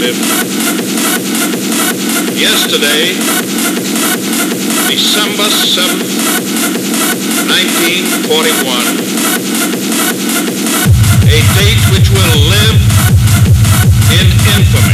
representative. Yesterday, December 7th, 1941, a date which will live in infamy.